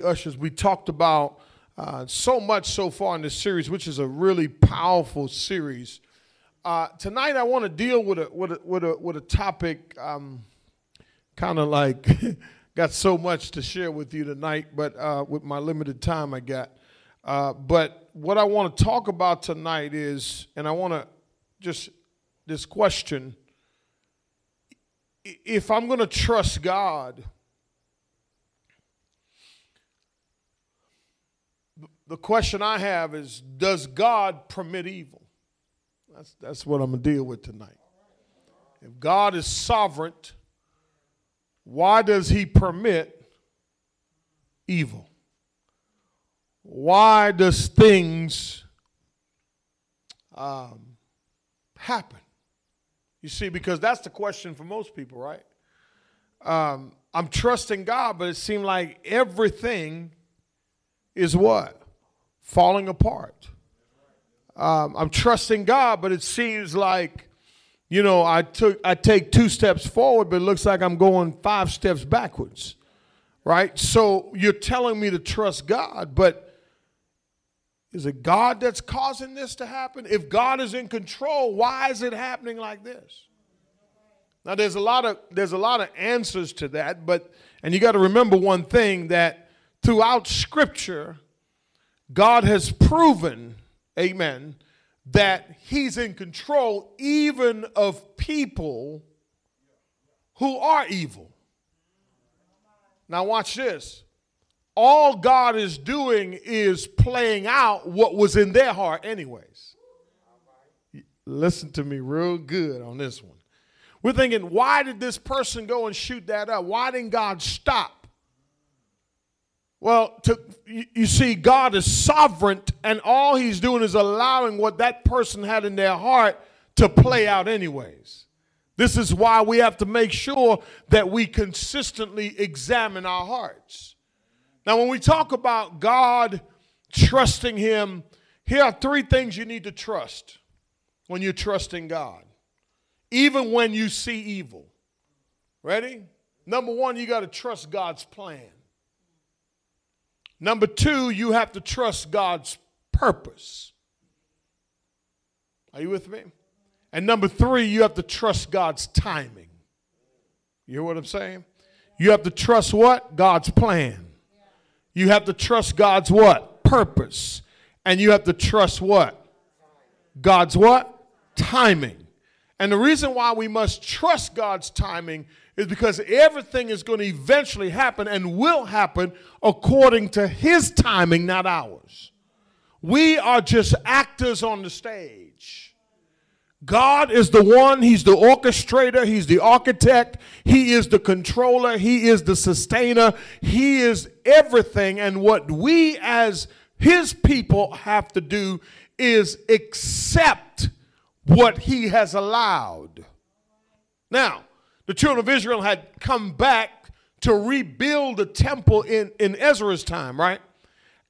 ushers, we talked about uh, so much so far in this series, which is a really powerful series. Uh, tonight, I want to deal with a with a with a, with a topic, um, kind of like got so much to share with you tonight, but uh, with my limited time I got. Uh, but what I want to talk about tonight is, and I want to just this question: If I'm going to trust God the question I have is Does God permit evil? That's, that's what I'm going to deal with tonight. If God is sovereign, why does He permit evil? Why does things um, happen? You see, because that's the question for most people, right? Um, I'm trusting God, but it seemed like everything is what? Falling apart. Um, I'm trusting God, but it seems like, you know, I took I take two steps forward, but it looks like I'm going five steps backwards. Right? So you're telling me to trust God, but is it God that's causing this to happen? If God is in control, why is it happening like this? Now there's a lot of there's a lot of answers to that, but and you got to remember one thing that throughout scripture God has proven, amen, that He's in control even of people who are evil. Now, watch this. All God is doing is playing out what was in their heart, anyways. Listen to me real good on this one. We're thinking, why did this person go and shoot that up? Why didn't God stop? Well, to, you see, God is sovereign, and all He's doing is allowing what that person had in their heart to play out, anyways. This is why we have to make sure that we consistently examine our hearts. Now, when we talk about God trusting Him, here are three things you need to trust when you're trusting God, even when you see evil. Ready? Number one, you got to trust God's plan. Number two, you have to trust God's purpose. Are you with me? And number three, you have to trust God's timing. You hear what I'm saying? You have to trust what? God's plan. You have to trust God's what? Purpose. And you have to trust what? God's what? Timing. And the reason why we must trust God's timing is because everything is going to eventually happen and will happen according to his timing, not ours. We are just actors on the stage. God is the one, He's the orchestrator, He's the architect, He is the controller, He is the sustainer, He is everything. And what we as His people have to do is accept what He has allowed. Now, the children of Israel had come back to rebuild the temple in, in Ezra's time, right?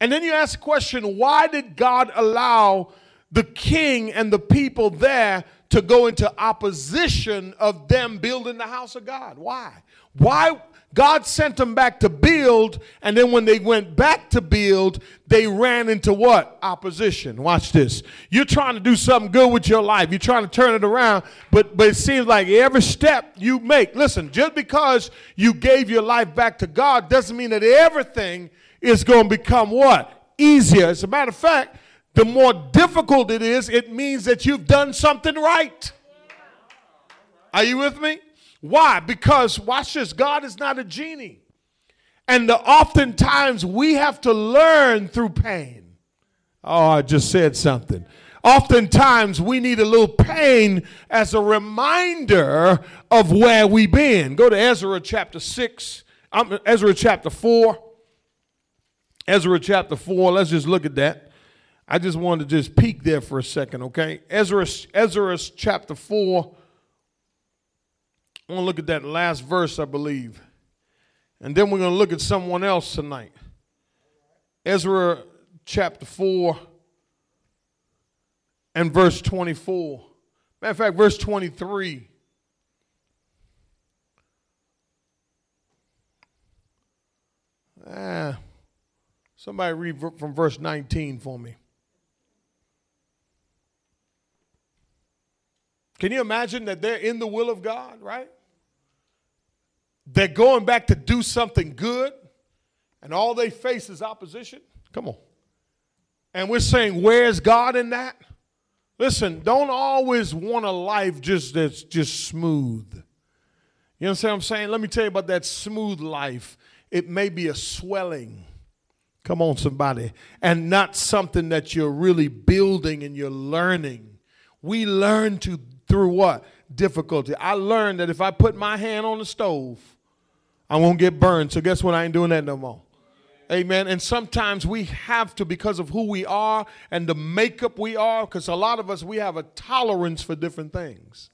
And then you ask the question why did God allow the king and the people there to go into opposition of them building the house of God? Why? Why? God sent them back to build, and then when they went back to build, they ran into what? Opposition. Watch this. You're trying to do something good with your life. You're trying to turn it around, but, but it seems like every step you make, listen, just because you gave your life back to God doesn't mean that everything is going to become what? Easier. As a matter of fact, the more difficult it is, it means that you've done something right. Are you with me? Why? Because, watch this, God is not a genie. And the, oftentimes we have to learn through pain. Oh, I just said something. Oftentimes we need a little pain as a reminder of where we've been. Go to Ezra chapter 6, um, Ezra chapter 4. Ezra chapter 4, let's just look at that. I just wanted to just peek there for a second, okay? Ezra, Ezra chapter 4 I want to look at that last verse, I believe. And then we're going to look at someone else tonight. Ezra chapter 4 and verse 24. Matter of fact, verse 23. Ah, Somebody read from verse 19 for me. Can you imagine that they're in the will of God, right? They're going back to do something good, and all they face is opposition. Come on. And we're saying, where's God in that? Listen, don't always want a life just that's just smooth. You understand what I'm saying? Let me tell you about that smooth life. It may be a swelling. Come on, somebody. And not something that you're really building and you're learning. We learn to through what? Difficulty. I learned that if I put my hand on the stove, I won't get burned. So guess what? I ain't doing that no more. Amen. And sometimes we have to, because of who we are and the makeup we are, because a lot of us, we have a tolerance for different things.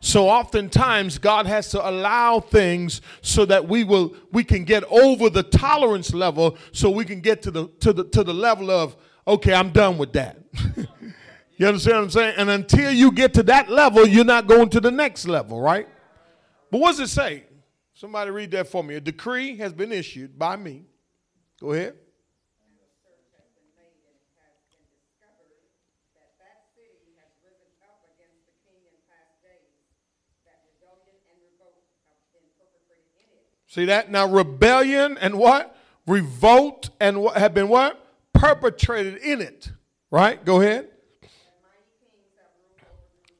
So oftentimes God has to allow things so that we will we can get over the tolerance level so we can get to the to the to the level of okay, I'm done with that. you understand what I'm saying? And until you get to that level, you're not going to the next level, right? But what does it say? Somebody read that for me. A decree has been issued by me Go ahead. See that? Now rebellion and what? Revolt and what have been what? Perpetrated in it. Right? Go ahead.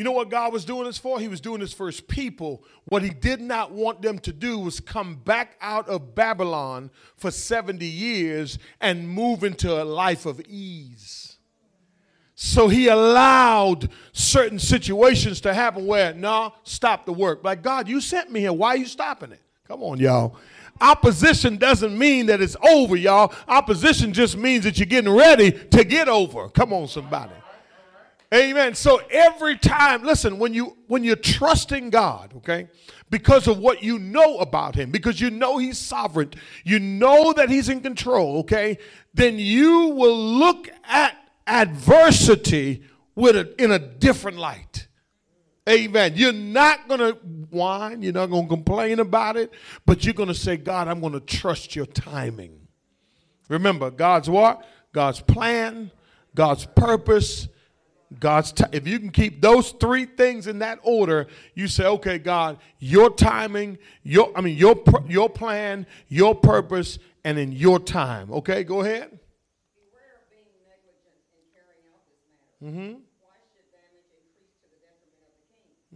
You know what God was doing this for? He was doing this for his people. What he did not want them to do was come back out of Babylon for 70 years and move into a life of ease. So he allowed certain situations to happen where, no, nah, stop the work. Like, God, you sent me here. Why are you stopping it? Come on, y'all. Opposition doesn't mean that it's over, y'all. Opposition just means that you're getting ready to get over. Come on, somebody. Amen. So every time, listen, when you when you're trusting God, okay, because of what you know about him, because you know he's sovereign, you know that he's in control, okay, then you will look at adversity with a, in a different light. Amen. You're not going to whine. You're not going to complain about it. But you're going to say, God, I'm going to trust your timing. Remember, God's what? God's plan, God's purpose, God's t- if you can keep those three things in that order, you say, okay, God, your timing, your I mean your your plan, your purpose, and in your time. Okay, go ahead. Mm-hmm.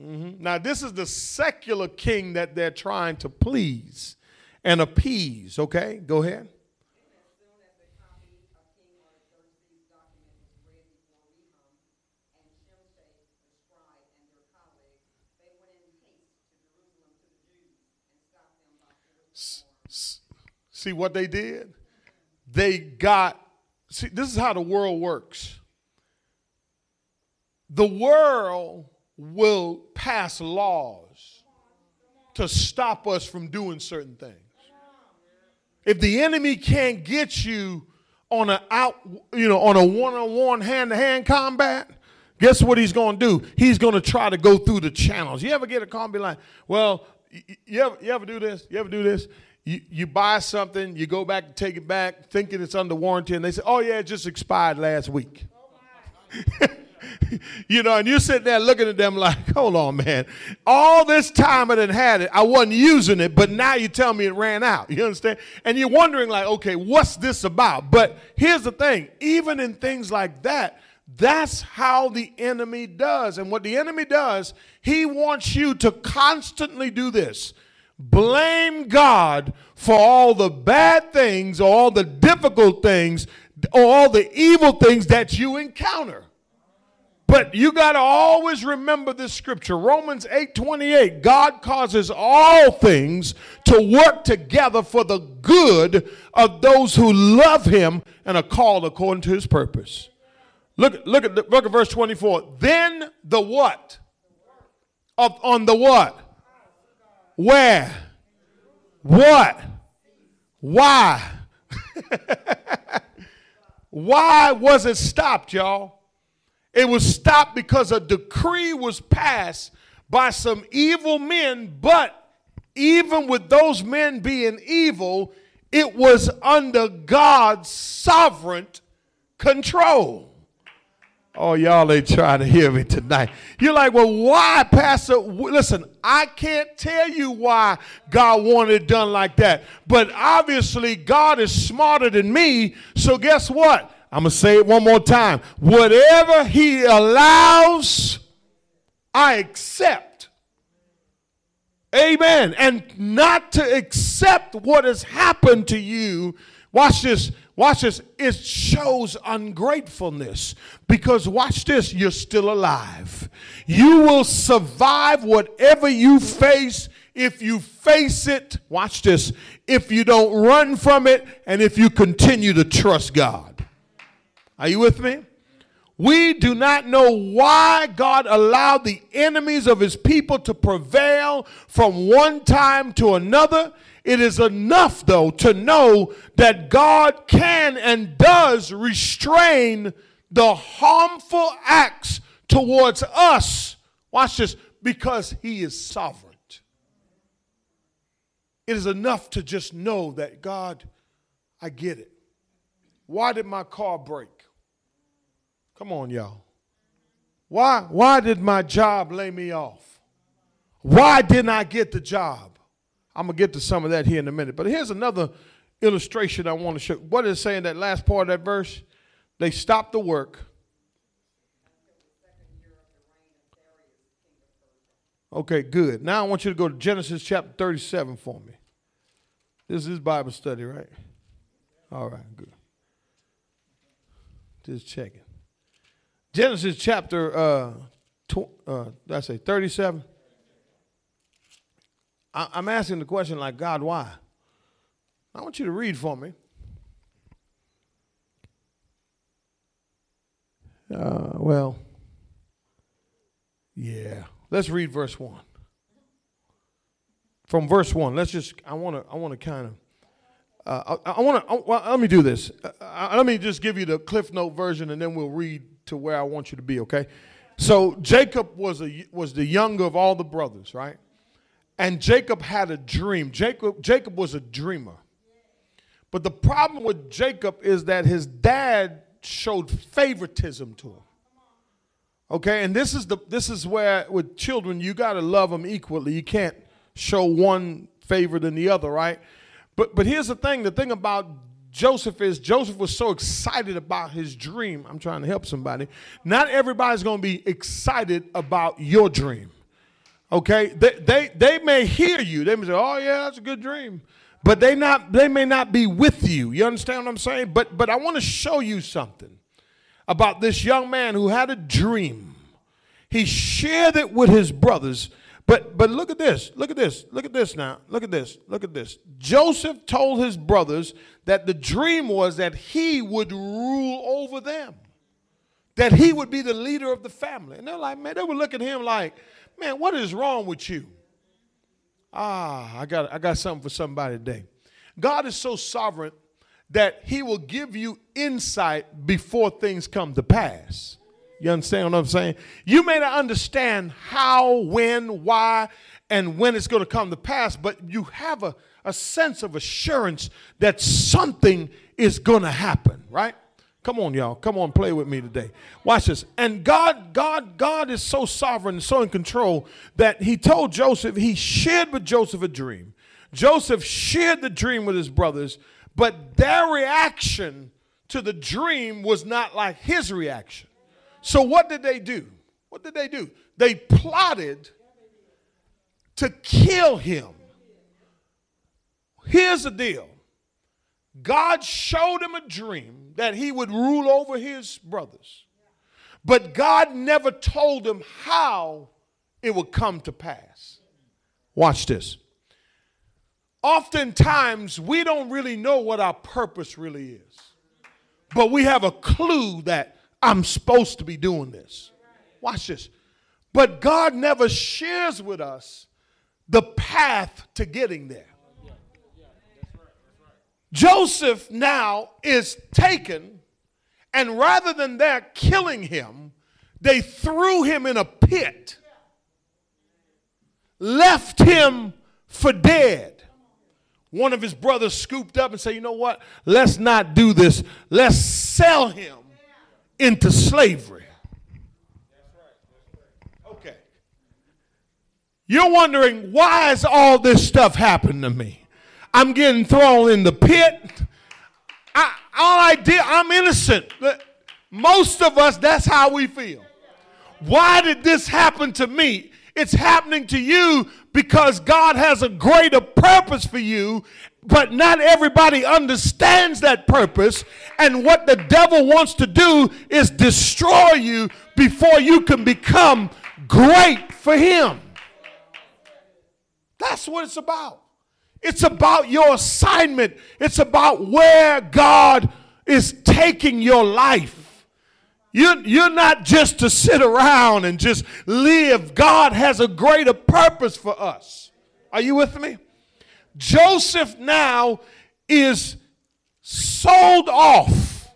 Mm-hmm. Now, this is the secular king that they're trying to please and appease. Okay, go ahead. See what they did? They got, see, this is how the world works. The world will pass laws to stop us from doing certain things. If the enemy can't get you on a out, you know, on a one-on-one hand-to-hand combat, guess what he's going to do? He's going to try to go through the channels. You ever get a call and be like, well, you ever, you ever do this? You ever do this? You, you buy something, you go back and take it back, thinking it's under warranty, and they say, oh, yeah, it just expired last week. you know, and you're sitting there looking at them like, hold on, man. All this time I didn't had it, I wasn't using it, but now you tell me it ran out. You understand? And you're wondering, like, okay, what's this about? But here's the thing even in things like that, that's how the enemy does. And what the enemy does, he wants you to constantly do this blame God for all the bad things, or all the difficult things, or all the evil things that you encounter. But you got to always remember this scripture Romans 8 28. God causes all things to work together for the good of those who love him and are called according to his purpose. Look, look, at, the, look at verse 24. Then the what? Of, on the what? Where? What? Why? Why was it stopped, y'all? It was stopped because a decree was passed by some evil men, but even with those men being evil, it was under God's sovereign control. Oh, y'all ain't trying to hear me tonight. You're like, well, why, Pastor? Listen, I can't tell you why God wanted it done like that. But obviously, God is smarter than me. So, guess what? I'm going to say it one more time. Whatever He allows, I accept. Amen. And not to accept what has happened to you. Watch this watch this, it shows ungratefulness because watch this, you're still alive. You will survive whatever you face if you face it. Watch this, if you don't run from it and if you continue to trust God. Are you with me? We do not know why God allowed the enemies of his people to prevail from one time to another. It is enough, though, to know that God can and does restrain the harmful acts towards us. Watch this, because He is sovereign. It is enough to just know that God, I get it. Why did my car break? Come on, y'all. Why, why did my job lay me off? Why didn't I get the job? I'm going to get to some of that here in a minute. But here's another illustration I want to show. What is saying that last part of that verse? They stopped the work. Okay, good. Now I want you to go to Genesis chapter 37 for me. This is Bible study, right? All right, good. Just checking. Genesis chapter, uh, tw- uh, I say 37? I, I'm asking the question like, God, why? I want you to read for me. Uh, well, yeah. Let's read verse one. From verse one, let's just. I want to. I want to kind of. Uh, I, I want to. Well, let me do this. Uh, uh, let me just give you the Cliff Note version, and then we'll read to where I want you to be. Okay. So Jacob was a was the younger of all the brothers, right? And Jacob had a dream. Jacob, Jacob was a dreamer. But the problem with Jacob is that his dad showed favoritism to him. Okay, and this is the this is where with children you got to love them equally. You can't show one favor than the other, right? But but here's the thing, the thing about Joseph is Joseph was so excited about his dream. I'm trying to help somebody. Not everybody's going to be excited about your dream. Okay, they, they, they may hear you. They may say, "Oh yeah, that's a good dream," but they not they may not be with you. You understand what I'm saying? But but I want to show you something about this young man who had a dream. He shared it with his brothers. But but look at this. Look at this. Look at this now. Look at this. Look at this. Joseph told his brothers that the dream was that he would rule over them. That he would be the leader of the family. And they're like, man, they were looking at him like, Man, what is wrong with you? Ah, I got, I got something for somebody today. God is so sovereign that He will give you insight before things come to pass. You understand what I'm saying? You may not understand how, when, why, and when it's going to come to pass, but you have a, a sense of assurance that something is going to happen, right? Come on, y'all. Come on, play with me today. Watch this. And God, God, God is so sovereign so in control that he told Joseph, he shared with Joseph a dream. Joseph shared the dream with his brothers, but their reaction to the dream was not like his reaction. So what did they do? What did they do? They plotted to kill him. Here's the deal God showed him a dream that he would rule over his brothers. But God never told him how it would come to pass. Watch this. Oftentimes, we don't really know what our purpose really is, but we have a clue that I'm supposed to be doing this. Watch this. But God never shares with us the path to getting there. Joseph now is taken, and rather than their killing him, they threw him in a pit, left him for dead. One of his brothers scooped up and said, You know what? Let's not do this. Let's sell him into slavery. Okay. You're wondering, why has all this stuff happened to me? I'm getting thrown in the pit. I, all I did, I'm innocent. Most of us, that's how we feel. Why did this happen to me? It's happening to you because God has a greater purpose for you, but not everybody understands that purpose. And what the devil wants to do is destroy you before you can become great for him. That's what it's about. It's about your assignment. It's about where God is taking your life. You're, you're not just to sit around and just live. God has a greater purpose for us. Are you with me? Joseph now is sold off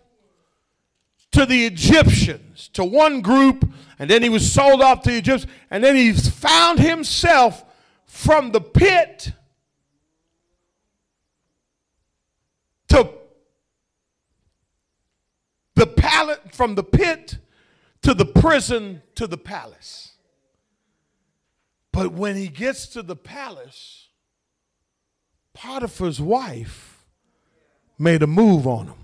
to the Egyptians, to one group, and then he was sold off to the Egyptians, and then he found himself from the pit to the palace, from the pit to the prison to the palace. But when he gets to the palace, Potiphar's wife made a move on him.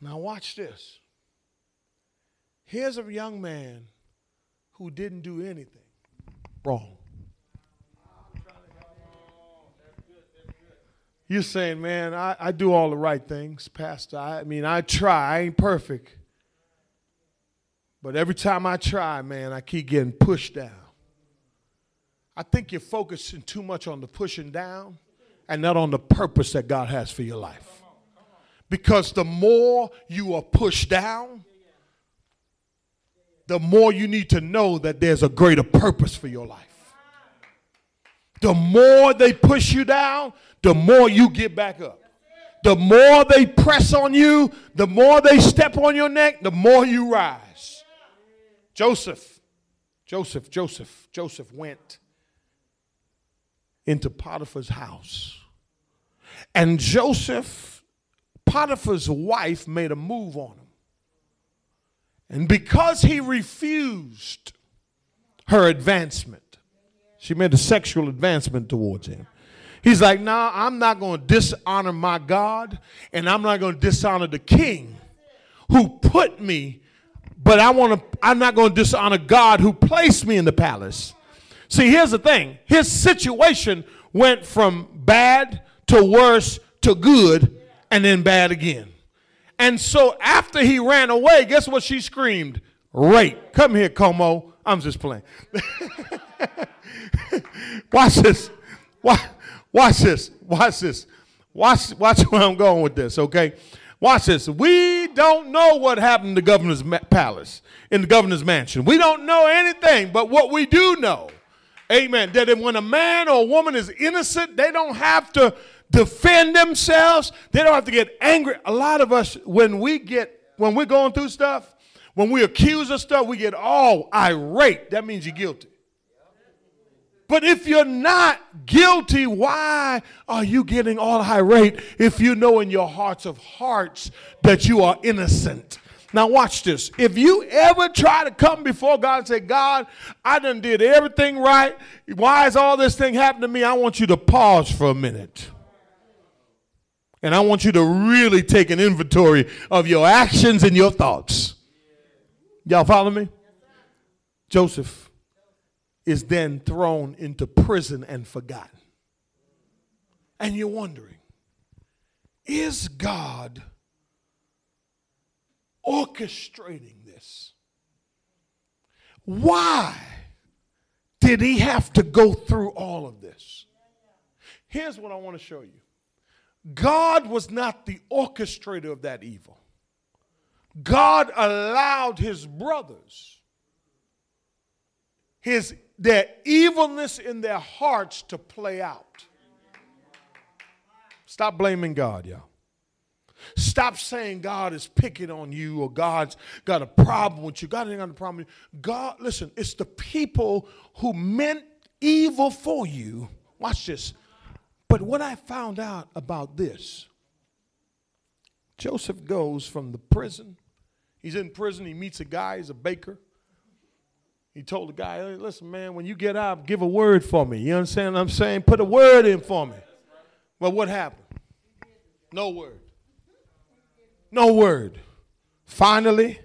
Now, watch this. Here's a young man who didn't do anything wrong. You're saying, man, I, I do all the right things, Pastor. I, I mean, I try. I ain't perfect. But every time I try, man, I keep getting pushed down. I think you're focusing too much on the pushing down and not on the purpose that God has for your life. Because the more you are pushed down, the more you need to know that there's a greater purpose for your life. The more they push you down, the more you get back up. The more they press on you, the more they step on your neck, the more you rise. Joseph, Joseph, Joseph, Joseph went into Potiphar's house. And Joseph, Potiphar's wife, made a move on him. And because he refused her advancement, she made a sexual advancement towards him. He's like, nah, I'm not going to dishonor my God, and I'm not going to dishonor the king who put me, but I want to, I'm not going to dishonor God who placed me in the palace. See, here's the thing. His situation went from bad to worse to good and then bad again. And so after he ran away, guess what she screamed? Rape. Come here, Como. I'm just playing. Watch this. Watch. Watch this. Watch this. Watch, watch where I'm going with this, okay? Watch this. We don't know what happened in the governor's palace, in the governor's mansion. We don't know anything, but what we do know, amen, that when a man or a woman is innocent, they don't have to defend themselves. They don't have to get angry. A lot of us, when we get, when we're going through stuff, when we accuse of stuff, we get all irate. That means you're guilty. But if you're not guilty, why are you getting all irate if you know in your hearts of hearts that you are innocent? Now watch this. If you ever try to come before God and say, God, I done did everything right. Why is all this thing happening to me? I want you to pause for a minute. And I want you to really take an inventory of your actions and your thoughts. Y'all follow me? Joseph is then thrown into prison and forgotten. And you're wondering, is God orchestrating this? Why did he have to go through all of this? Here's what I want to show you God was not the orchestrator of that evil, God allowed his brothers his their evilness in their hearts to play out. Stop blaming God, y'all. Stop saying God is picking on you or God's got a problem with you. God ain't got a problem. with you. God, listen, it's the people who meant evil for you. Watch this. But what I found out about this, Joseph goes from the prison. He's in prison. He meets a guy. He's a baker. He told the guy, hey, listen, man, when you get out, give a word for me. You understand what I'm saying? Put a word in for me. Well, what happened? No word. No word. Finally,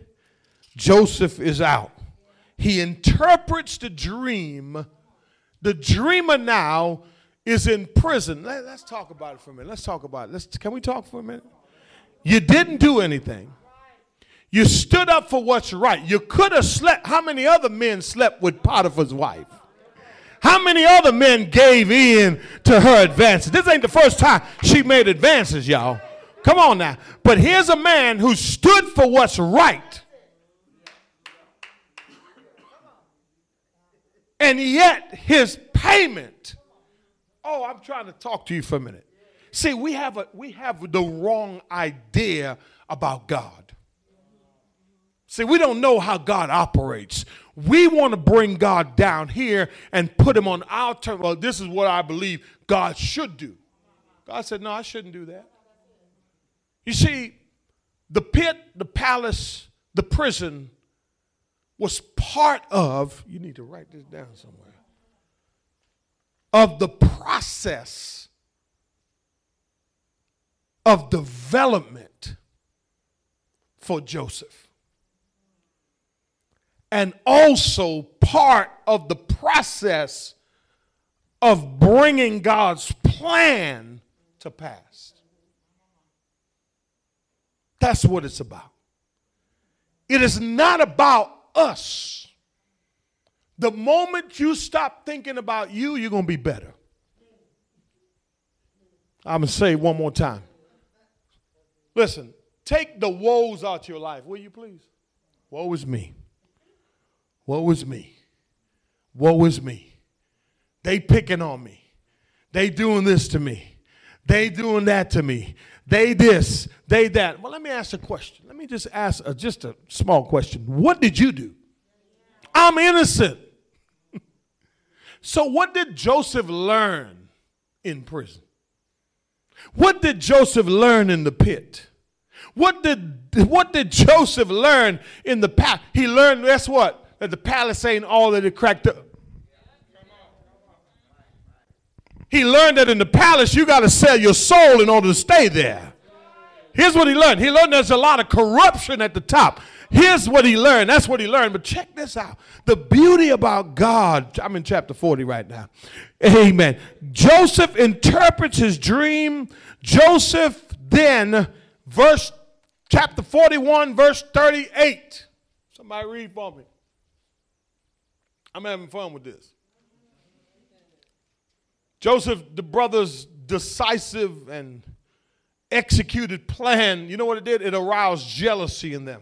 Joseph is out. He interprets the dream. The dreamer now is in prison. Let, us talk about it for a minute. Let's talk about it. Let's, can we talk for a minute? You didn't do anything. You stood up for what's right. You could have slept. How many other men slept with Potiphar's wife? How many other men gave in to her advances? This ain't the first time she made advances, y'all. Come on now. But here's a man who stood for what's right. And yet his payment. Oh, I'm trying to talk to you for a minute. See, we have a we have the wrong idea about God. See, we don't know how God operates. We want to bring God down here and put him on our turn. Well, this is what I believe God should do. God said, No, I shouldn't do that. You see, the pit, the palace, the prison was part of, you need to write this down somewhere, of the process of development for Joseph and also part of the process of bringing God's plan to pass. That's what it's about. It is not about us. The moment you stop thinking about you, you're going to be better. I'm going to say one more time. Listen, take the woes out of your life, will you please? Woe is me. Woe is me. Woe is me. They picking on me. They doing this to me. They doing that to me. They this, they that. Well, let me ask a question. Let me just ask a, just a small question. What did you do? I'm innocent. so, what did Joseph learn in prison? What did Joseph learn in the pit? What did, what did Joseph learn in the past? He learned, guess what? That the palace ain't all that it cracked up. He learned that in the palace you got to sell your soul in order to stay there. Here's what he learned. He learned there's a lot of corruption at the top. Here's what he learned. That's what he learned. But check this out. The beauty about God, I'm in chapter 40 right now. Amen. Joseph interprets his dream. Joseph then, verse chapter 41, verse 38. Somebody read for me. I'm having fun with this. Joseph, the brothers' decisive and executed plan, you know what it did? It aroused jealousy in them.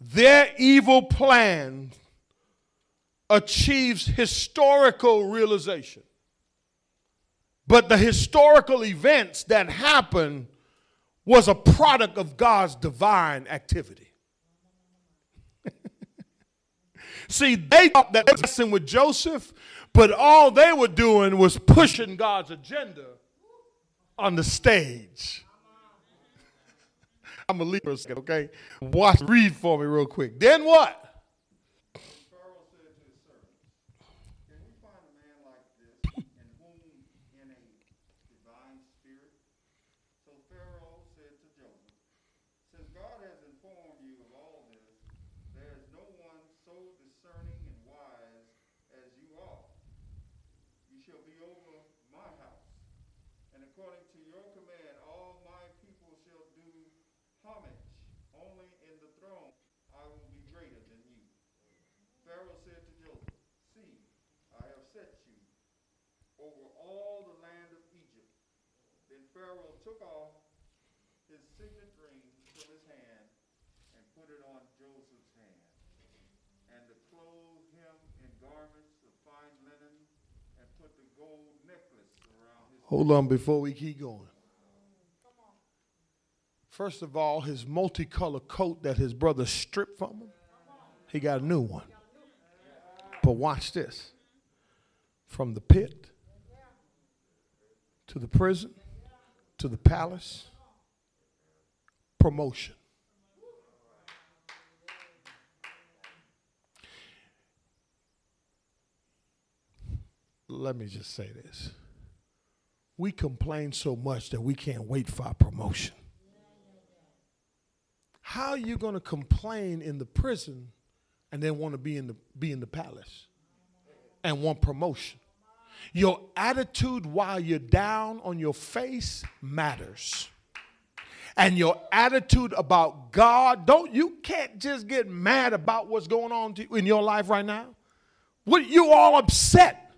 Their evil plan achieves historical realization. But the historical events that happened was a product of God's divine activity. See, they thought that they were messing with Joseph, but all they were doing was pushing God's agenda on the stage. I'm a second, okay? Watch, read for me real quick. Then what? Put it on Joseph's hand, and to clothe him in garments of fine linen, and put the gold necklace around his Hold on before we keep going. First of all, his multicolored coat that his brother stripped from him, he got a new one. But watch this from the pit to the prison to the palace, promotion. Let me just say this. We complain so much that we can't wait for our promotion. How are you going to complain in the prison and then want to be in the be in the palace and want promotion? Your attitude while you're down on your face matters. And your attitude about God, don't you can't just get mad about what's going on in your life right now. What you all upset.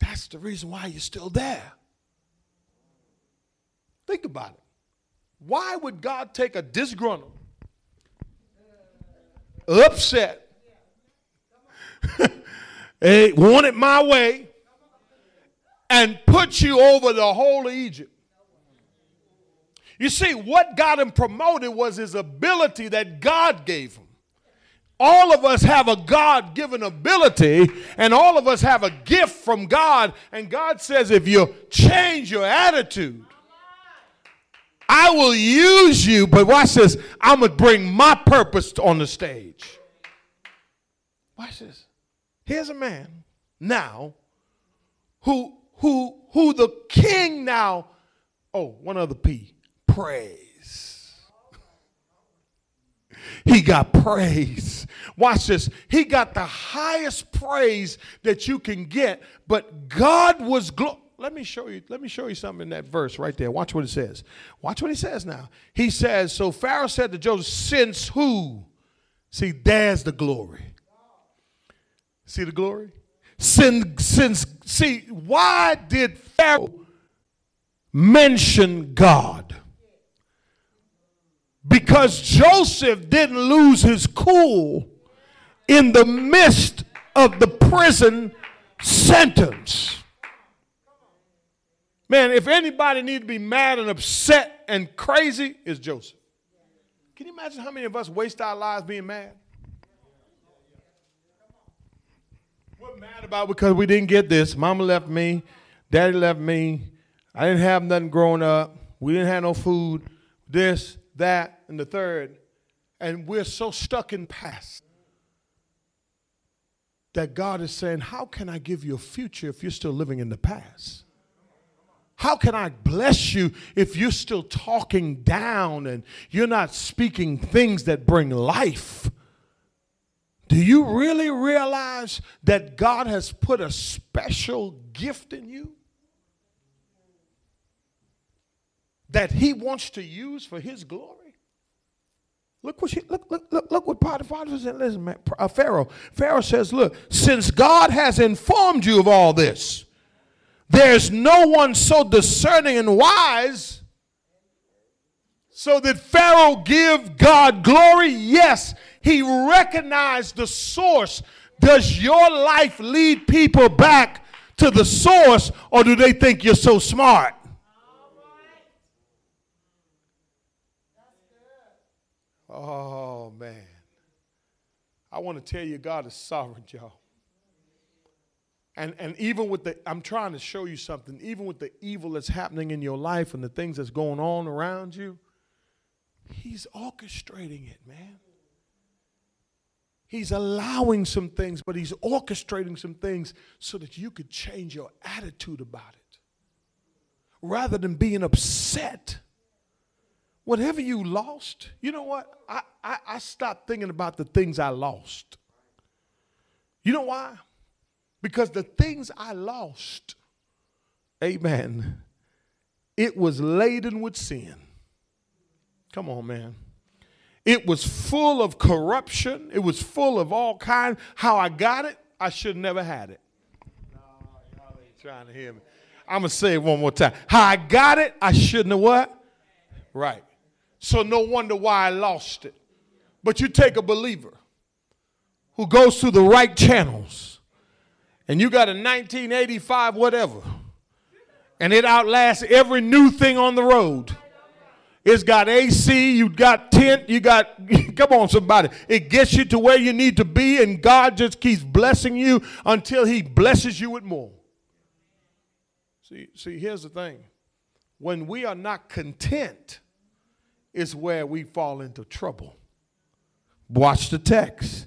That's the reason why you're still there. Think about it. Why would God take a disgruntled, upset, hey, want it my way, and put you over the whole of Egypt? You see, what got him promoted was his ability that God gave him. All of us have a God given ability, and all of us have a gift from God. And God says, if you change your attitude, I will use you, but watch this. I'm going to bring my purpose on the stage. Watch this. Here's a man now who who who the king now oh one other p praise he got praise. Watch this. He got the highest praise that you can get but god was glo- let me show you let me show you something in that verse right there. Watch what it says. Watch what he says now. He says so pharaoh said to joseph since who see there's the glory see the glory since since see why did pharaoh mention god because joseph didn't lose his cool in the midst of the prison sentence Man, if anybody needs to be mad and upset and crazy, it's Joseph. Can you imagine how many of us waste our lives being mad? Mad about because we didn't get this. Mama left me, daddy left me. I didn't have nothing growing up. We didn't have no food. This, that, and the third. And we're so stuck in past that God is saying, How can I give you a future if you're still living in the past? How can I bless you if you're still talking down and you're not speaking things that bring life? Do you really realize that God has put a special gift in you that He wants to use for His glory? Look what she, look, look, look, look what Potiphar said. Listen, man, uh, Pharaoh. Pharaoh says, Look, since God has informed you of all this, there's no one so discerning and wise so that Pharaoh give God glory. Yes, he recognized the source. Does your life lead people back to the source or do they think you're so smart? Oh man. I want to tell you God is sovereign, y'all. And, and even with the, I'm trying to show you something, even with the evil that's happening in your life and the things that's going on around you, He's orchestrating it, man. He's allowing some things, but He's orchestrating some things so that you could change your attitude about it. Rather than being upset. Whatever you lost, you know what? I, I, I stopped thinking about the things I lost. You know why? Because the things I lost, amen, it was laden with sin. Come on, man. It was full of corruption. It was full of all kind. How I got it, I should never had it. No, y'all trying to hear me. I'm gonna say it one more time. How I got it, I shouldn't have what? Right. So no wonder why I lost it. But you take a believer who goes through the right channels and you got a 1985 whatever, and it outlasts every new thing on the road. It's got AC, you got tent, you got, come on, somebody. It gets you to where you need to be, and God just keeps blessing you until He blesses you with more. See, see, here's the thing. When we are not content, is where we fall into trouble. Watch the text.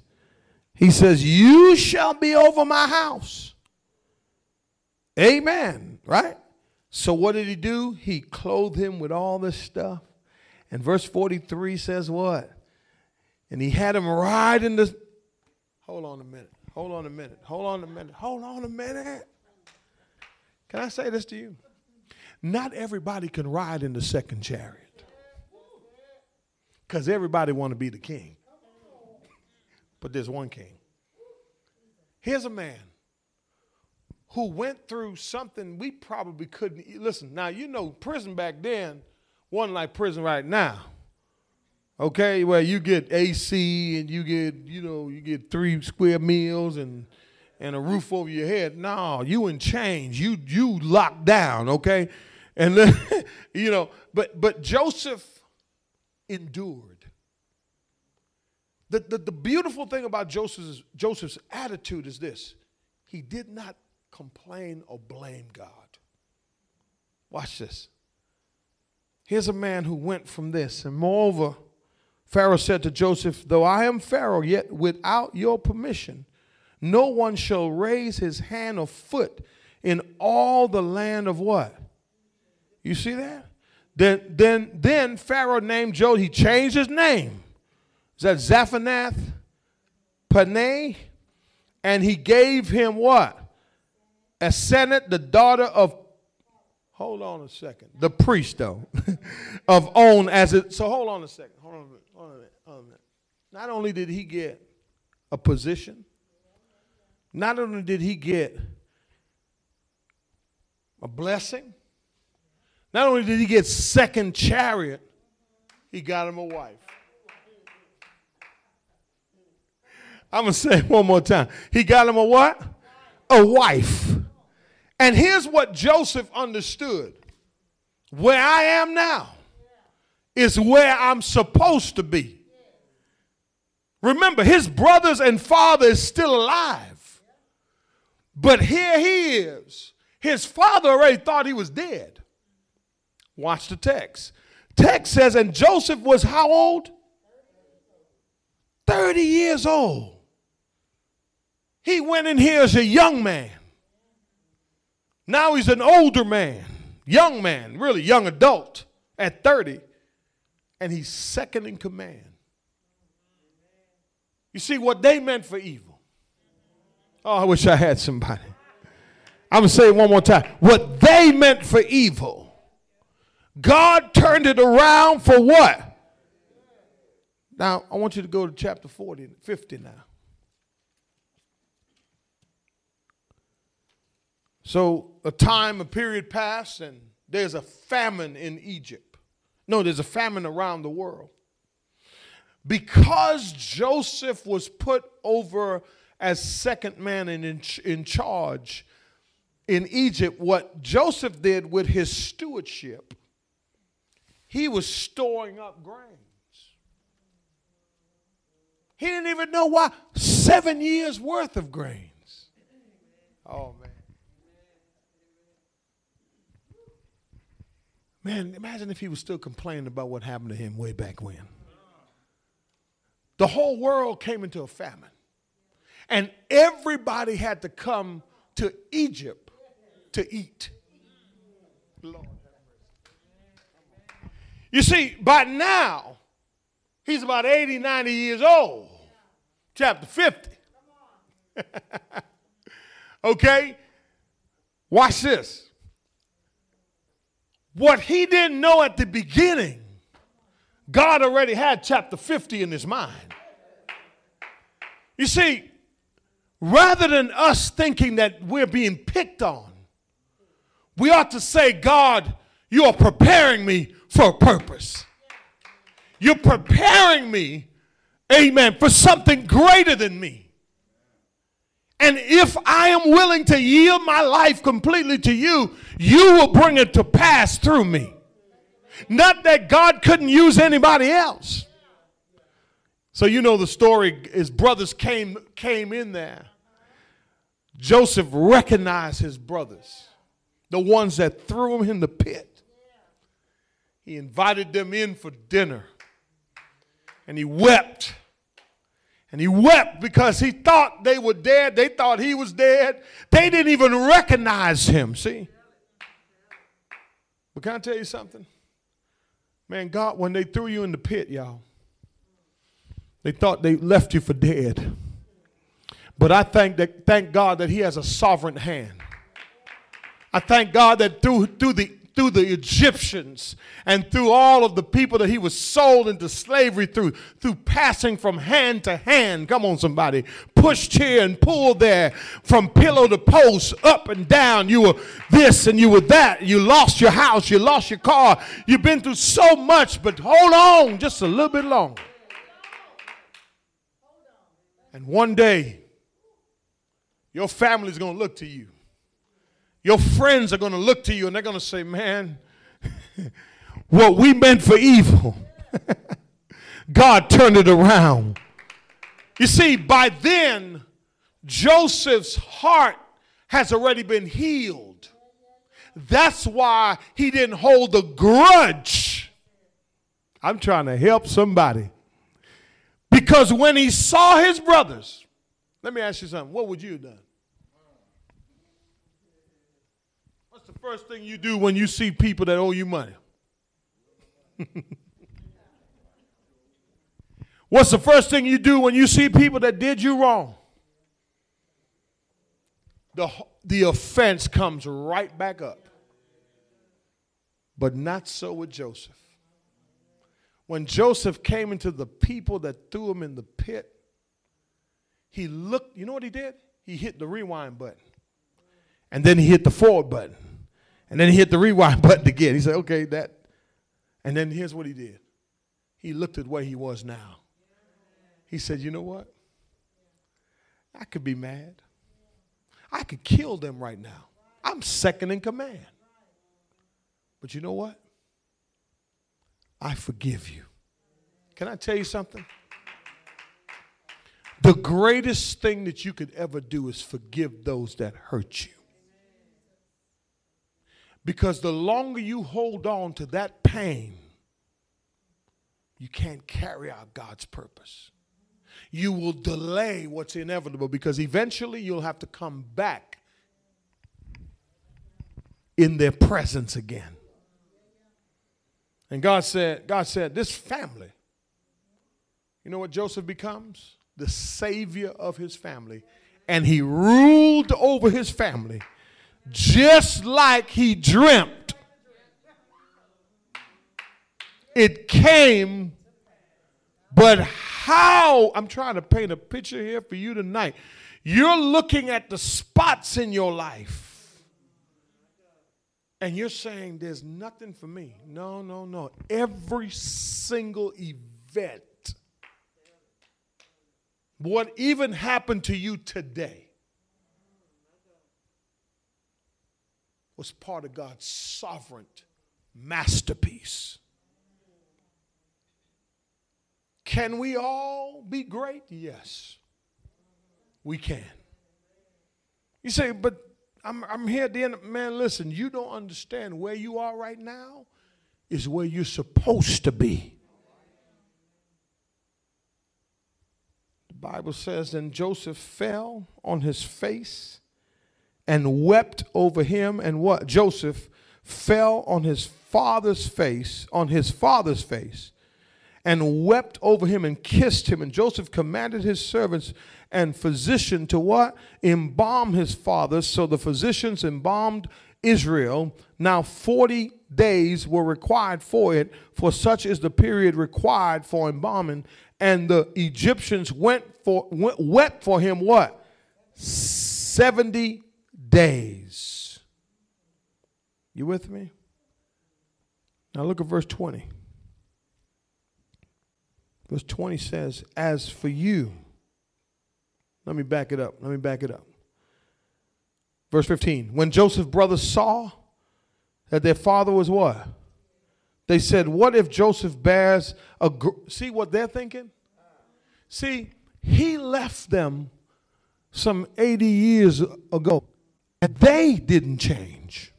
He says, You shall be over my house. Amen. Right? So what did he do? He clothed him with all this stuff. And verse 43 says what? And he had him ride in the. Hold on a minute. Hold on a minute. Hold on a minute. Hold on a minute. Can I say this to you? Not everybody can ride in the second chariot. Because everybody want to be the king. But there's one king. Here's a man who went through something we probably couldn't listen. Now you know prison back then wasn't like prison right now. Okay, where you get AC and you get, you know, you get three square meals and and a roof over your head. No, you in chains. You you locked down, okay? And then, you know, but but Joseph endured. The, the, the beautiful thing about Joseph's, Joseph's attitude is this he did not complain or blame God. Watch this. Here's a man who went from this. And moreover, Pharaoh said to Joseph, Though I am Pharaoh, yet without your permission, no one shall raise his hand or foot in all the land of what? You see that? Then, then, then Pharaoh named Joseph, he changed his name. Is that Zaphanath? And he gave him what? Asenath, the daughter of Hold on a second. The priest, though, of On as it. So hold on a second. Hold on a minute. Hold on a minute. Hold on a minute. Not only did he get a position, not only did he get a blessing, not only did he get second chariot, he got him a wife. I'm going to say it one more time. He got him a what? A wife. And here's what Joseph understood where I am now is where I'm supposed to be. Remember, his brothers and father is still alive. But here he is. His father already thought he was dead. Watch the text. Text says, and Joseph was how old? 30 years old. He went in here as a young man. Now he's an older man, young man, really young adult at 30, and he's second in command. You see what they meant for evil. Oh, I wish I had somebody. I'm going to say it one more time. What they meant for evil, God turned it around for what? Now, I want you to go to chapter 40, 50 now. So a time, a period passed, and there's a famine in Egypt. No, there's a famine around the world. Because Joseph was put over as second man and in, in charge in Egypt, what Joseph did with his stewardship, he was storing up grains. He didn't even know why. Seven years worth of grains. Oh, man. Man, imagine if he was still complaining about what happened to him way back when. The whole world came into a famine. And everybody had to come to Egypt to eat. You see, by now, he's about 80, 90 years old. Chapter 50. okay? Watch this. What he didn't know at the beginning, God already had chapter 50 in his mind. You see, rather than us thinking that we're being picked on, we ought to say, God, you are preparing me for a purpose. You're preparing me, amen, for something greater than me. And if I am willing to yield my life completely to you, you will bring it to pass through me. Not that God couldn't use anybody else. So you know the story his brothers came came in there. Joseph recognized his brothers, the ones that threw him in the pit. He invited them in for dinner. And he wept. And he wept because he thought they were dead. They thought he was dead. They didn't even recognize him, see? But can I tell you something? Man, God, when they threw you in the pit, y'all, they thought they left you for dead. But I thank that thank God that He has a sovereign hand. I thank God that through through the through the Egyptians and through all of the people that he was sold into slavery through, through passing from hand to hand. Come on, somebody. Pushed here and pulled there, from pillow to post, up and down. You were this and you were that. You lost your house, you lost your car. You've been through so much, but hold on just a little bit longer. And one day, your family's going to look to you your friends are going to look to you and they're going to say, Man, what we meant for evil, God turned it around. You see, by then, Joseph's heart has already been healed. That's why he didn't hold a grudge. I'm trying to help somebody. Because when he saw his brothers, let me ask you something. What would you have done? First thing you do when you see people that owe you money? What's the first thing you do when you see people that did you wrong? The, the offense comes right back up. But not so with Joseph. When Joseph came into the people that threw him in the pit, he looked, you know what he did? He hit the rewind button. And then he hit the forward button. And then he hit the rewind button again. He said, okay, that. And then here's what he did he looked at where he was now. He said, you know what? I could be mad. I could kill them right now. I'm second in command. But you know what? I forgive you. Can I tell you something? The greatest thing that you could ever do is forgive those that hurt you. Because the longer you hold on to that pain, you can't carry out God's purpose. You will delay what's inevitable because eventually you'll have to come back in their presence again. And God said, God said, this family, you know what Joseph becomes? The savior of his family. And he ruled over his family just like he dreamt. It came, but how? I'm trying to paint a picture here for you tonight. You're looking at the spots in your life, and you're saying, There's nothing for me. No, no, no. Every single event, what even happened to you today, was part of God's sovereign masterpiece. Can we all be great? Yes, we can. You say, but I'm, I'm here at the end. Man, listen, you don't understand where you are right now is where you're supposed to be. The Bible says, then Joseph fell on his face and wept over him and what? Joseph fell on his father's face on his father's face and wept over him and kissed him. And Joseph commanded his servants and physician to what? Embalm his father. So the physicians embalmed Israel. Now 40 days were required for it for such is the period required for embalming. And the Egyptians went for went, wept for him what? 70 days. You with me? Now look at verse 20. Verse 20 says, As for you, let me back it up. Let me back it up. Verse 15. When Joseph's brothers saw that their father was what? They said, What if Joseph bears a. Gr-? See what they're thinking? See, he left them some 80 years ago, they didn't change.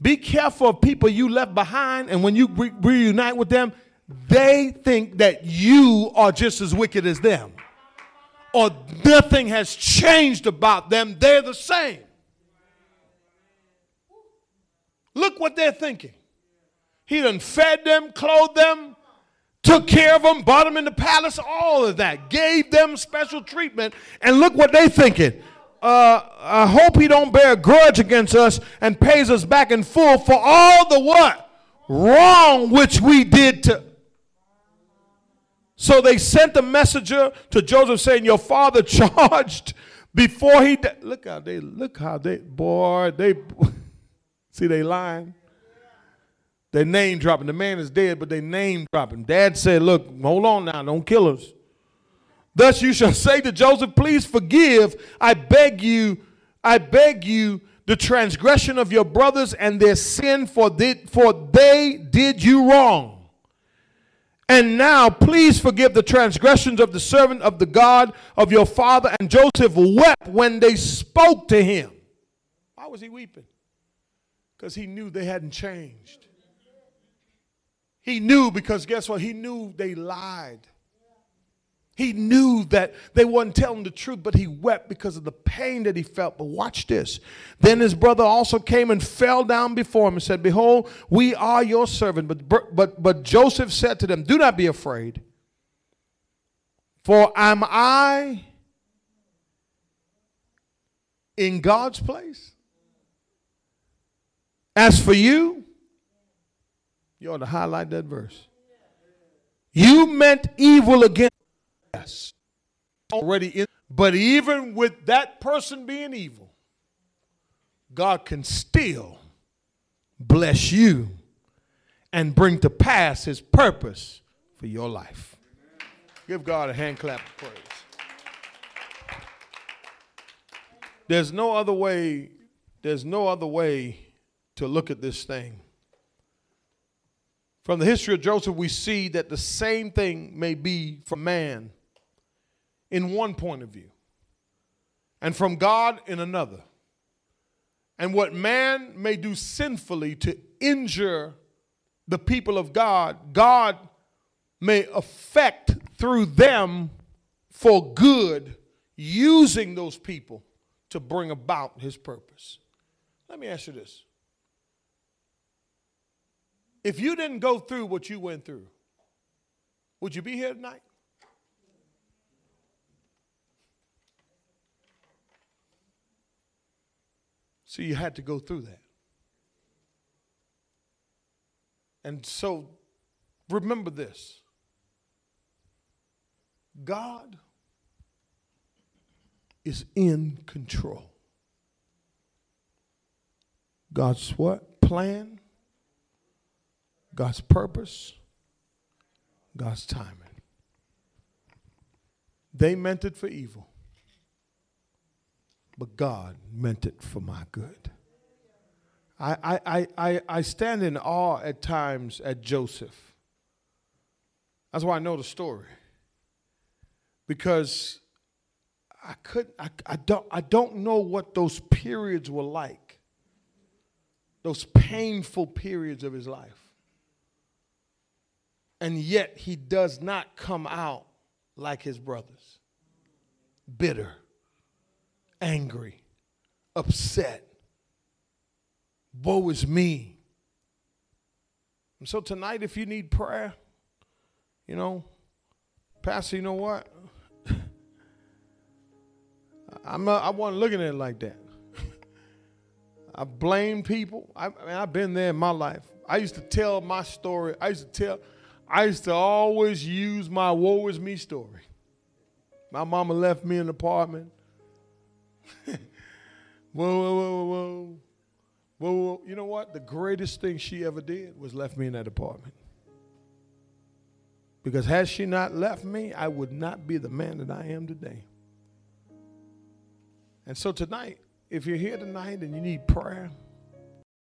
Be careful of people you left behind, and when you re- reunite with them, they think that you are just as wicked as them, or nothing has changed about them. They're the same. Look what they're thinking. He done fed them, clothed them, took care of them, brought them in the palace, all of that, gave them special treatment, and look what they're thinking. Uh, I hope he don't bear a grudge against us and pays us back in full for all the what wrong which we did to. So they sent a messenger to Joseph saying, "Your father charged before he died." Look how they look how they boy they see they lying. They name dropping. The man is dead, but they name dropping. Dad said, Look, hold on now, don't kill us. Thus you shall say to Joseph, Please forgive, I beg you, I beg you, the transgression of your brothers and their sin, for they, for they did you wrong. And now please forgive the transgressions of the servant of the God of your father. And Joseph wept when they spoke to him. Why was he weeping? Because he knew they hadn't changed. He knew because guess what? He knew they lied. He knew that they wasn't telling the truth, but he wept because of the pain that he felt. But watch this. Then his brother also came and fell down before him and said, Behold, we are your servant. But, but, but Joseph said to them, Do not be afraid. For am I in God's place? As for you, you ought to highlight that verse. You meant evil against us. Already in, but even with that person being evil, God can still bless you and bring to pass his purpose for your life. Give God a hand clap of praise. There's no other way, there's no other way to look at this thing from the history of Joseph, we see that the same thing may be for man in one point of view, and from God in another. And what man may do sinfully to injure the people of God, God may affect through them for good, using those people to bring about his purpose. Let me ask you this if you didn't go through what you went through, would you be here tonight? So you had to go through that. And so remember this God is in control. God's what? Plan God's purpose, God's timing. They meant it for evil, but God meant it for my good. I, I, I, I stand in awe at times at Joseph. That's why I know the story. Because I couldn't I, I don't I don't know what those periods were like. Those painful periods of his life and yet he does not come out like his brothers bitter, angry, upset. Woe is me. And so tonight, if you need prayer, you know, Pastor, you know what? I'm not, I wasn't looking at it like that. I blame people. I, I mean, I've been there in my life. I used to tell my story. I used to tell, I used to always use my woe is me story. My mama left me in an apartment. whoa, whoa, whoa, whoa, whoa, whoa. You know what? The greatest thing she ever did was left me in that apartment. Because had she not left me, I would not be the man that I am today. And so tonight, if you're here tonight and you need prayer,